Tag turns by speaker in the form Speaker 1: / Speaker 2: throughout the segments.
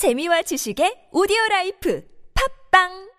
Speaker 1: 재미와 지식의 오디오 라이프. 팝빵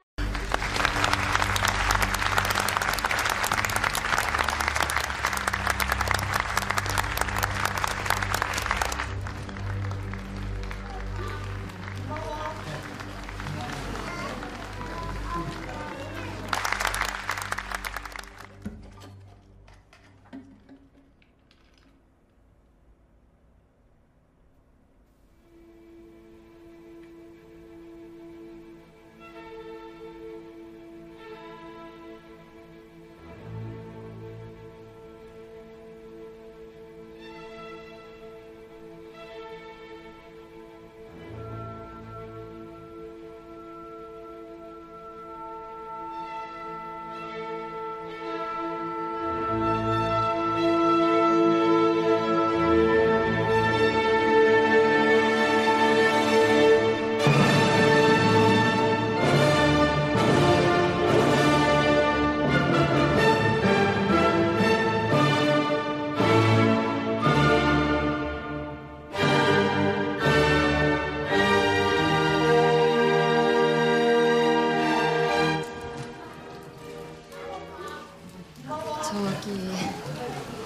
Speaker 2: 저기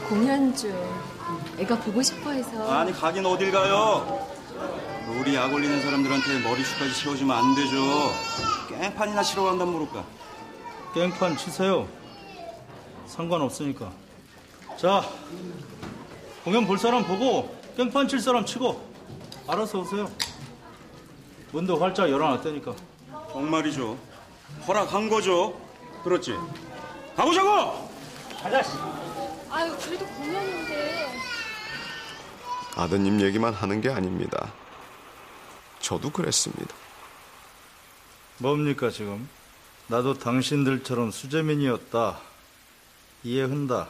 Speaker 2: 공연 중 애가 보고 싶어 해서
Speaker 3: 아니 가긴 어딜 가요? 롤이 약 올리는 사람들한테 머리숱까지 채워주면 안 되죠. 깽판이나 치러 간단 모를까.
Speaker 4: 깽판 치세요. 상관없으니까. 자, 공연 볼 사람 보고 깽판 칠 사람 치고 알아서 오세요. 문도 활짝 열어놨다니까.
Speaker 3: 정말이죠. 허락한 거죠. 그렇지. 가보자고!
Speaker 2: 아유 그래도 공연인데
Speaker 5: 아드님 얘기만 하는 게 아닙니다. 저도 그랬습니다.
Speaker 4: 뭡니까 지금? 나도 당신들처럼 수재민이었다. 이해한다.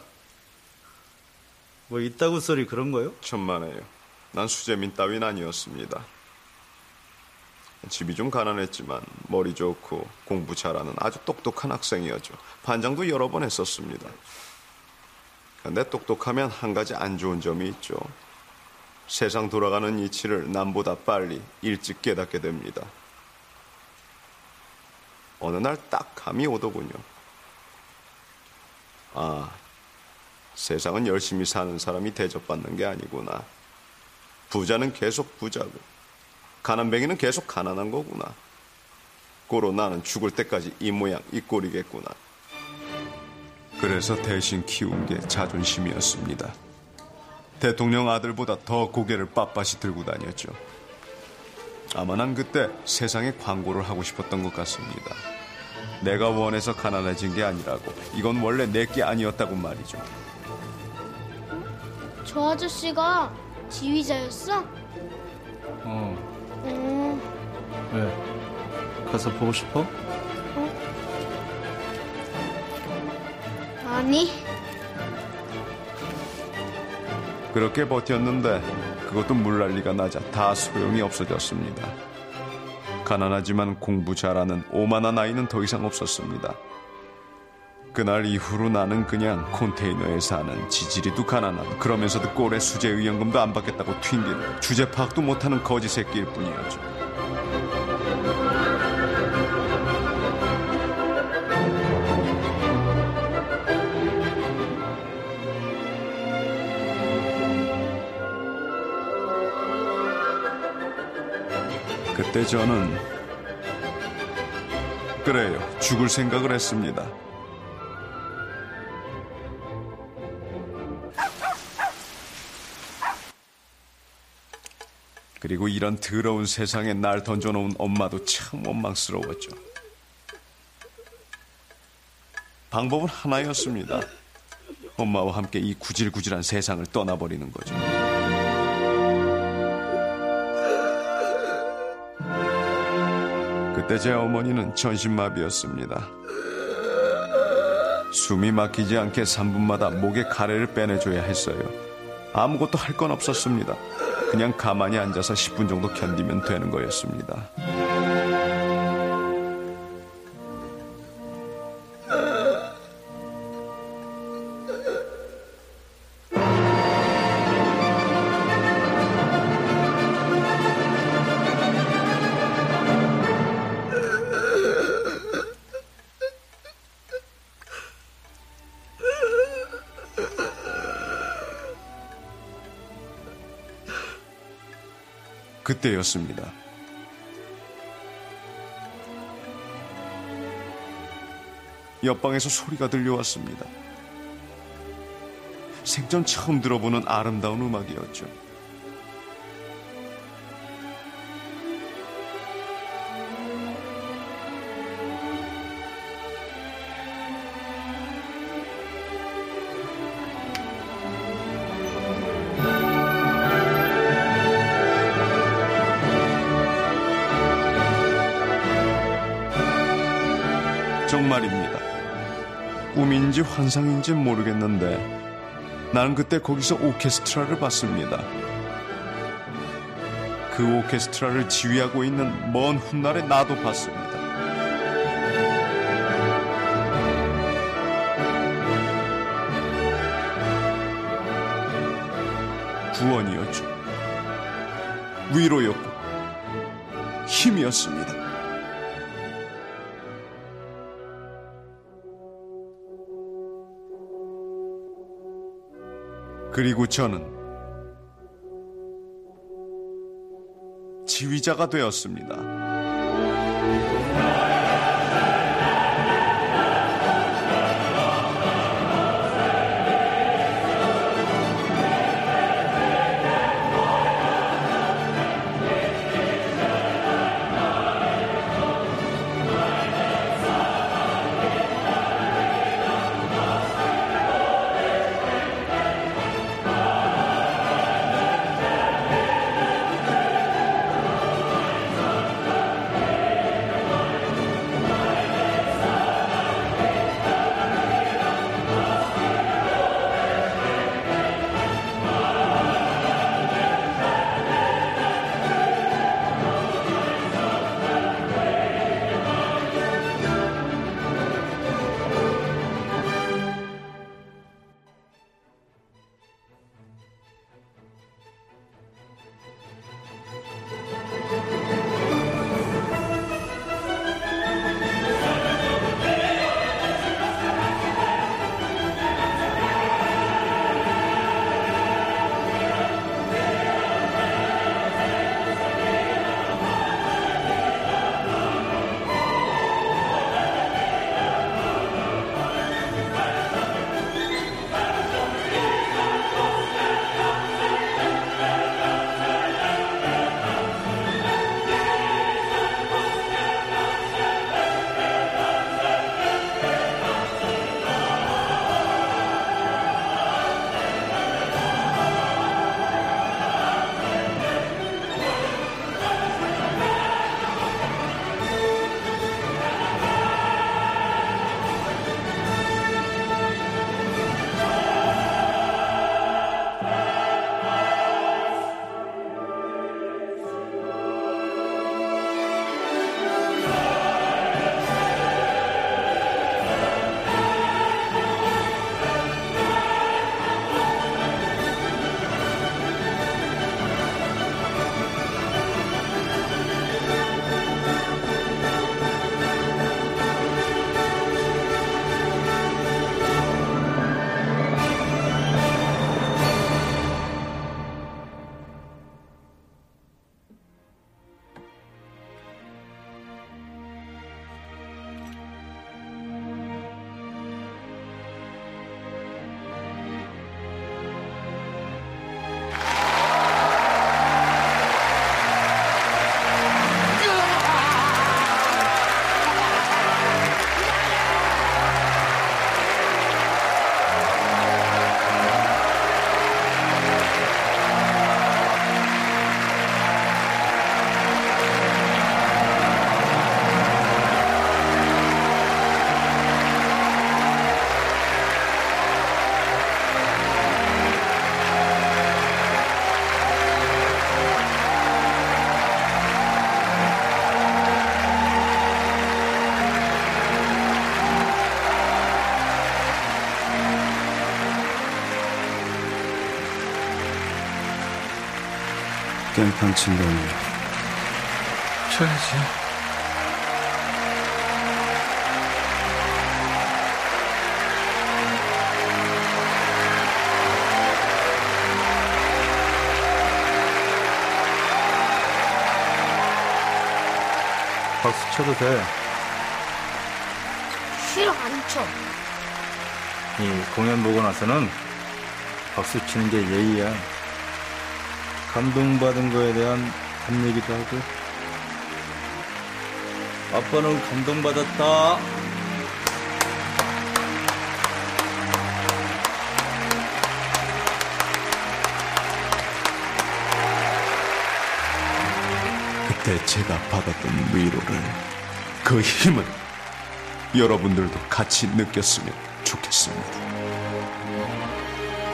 Speaker 4: 뭐 있다고 소리 그런 거요?
Speaker 5: 천만에요. 난 수재민 따윈 아니었습니다. 집이 좀 가난했지만 머리 좋고 공부 잘하는 아주 똑똑한 학생이었죠. 반장도 여러 번 했었습니다. 근데 똑똑하면 한 가지 안 좋은 점이 있죠. 세상 돌아가는 이치를 남보다 빨리 일찍 깨닫게 됩니다. 어느 날 딱 감이 오더군요. 아, 세상은 열심히 사는 사람이 대접받는 게 아니구나. 부자는 계속 부자고, 가난뱅이는 계속 가난한 거구나. 고로 나는 죽을 때까지 이 모양, 이 꼴이겠구나. 그래서 대신 키운 게 자존심이었습니다. 대통령 아들보다 더 고개를 빳빳이 들고 다녔죠. 아마 난 그때 세상에 광고를 하고 싶었던 것 같습니다. 내가 원해서 가난해진 게 아니라고, 이건 원래 내 게 아니었다고 말이죠.
Speaker 6: 저 아저씨가 지휘자였어?
Speaker 4: 어,
Speaker 6: 어,
Speaker 4: 왜? 가서 보고 싶어?
Speaker 6: 아니.
Speaker 5: 그렇게 버텼는데 그것도 물난리가 나자 다 소용이 없어졌습니다. 가난하지만 공부 잘하는 오만한 아이는 더 이상 없었습니다. 그날 이후로 나는 그냥 컨테이너에 사는 지지리도 가난한 그러면서도 꼴에 수재 의연금도 안 받겠다고 튕기는 주제 파악도 못하는 거지 새끼일 뿐이었죠. 그때 저는 그래요 죽을 생각을 했습니다. 그리고 이런 더러운 세상에 날 던져놓은 엄마도 참 원망스러웠죠. 방법은 하나였습니다. 엄마와 함께 이 구질구질한 세상을 떠나버리는 거죠. 그때 제 어머니는 전신마비였습니다. 숨이 막히지 않게 3분마다 목에 가래를 빼내줘야 했어요. 아무것도 할 건 없었습니다. 그냥 가만히 앉아서 10분 정도 견디면 되는 거였습니다. 그때였습니다. 옆방에서 소리가 들려왔습니다. 생전 처음 들어보는 아름다운 음악이었죠. 정말입니다. 꿈인지 환상인지 모르겠는데 나는 그때 거기서 오케스트라를 봤습니다. 그 오케스트라를 지휘하고 있는 먼 훗날에 나도 봤습니다. 구원이었죠. 위로였고 힘이었습니다. 그리고 저는 지휘자가 되었습니다.
Speaker 3: 깽판 친다니
Speaker 4: 쳐야지. 박수 쳐도 돼.
Speaker 6: 싫어 안 쳐.
Speaker 4: 이 공연 보고 나서는 박수 치는 게 예의야. 감동받은 거에 대한 답얘기도 하고. 아빠는 감동받았다.
Speaker 5: 그때 제가 받았던 위로를 그 힘을 여러분들도 같이 느꼈으면 좋겠습니다.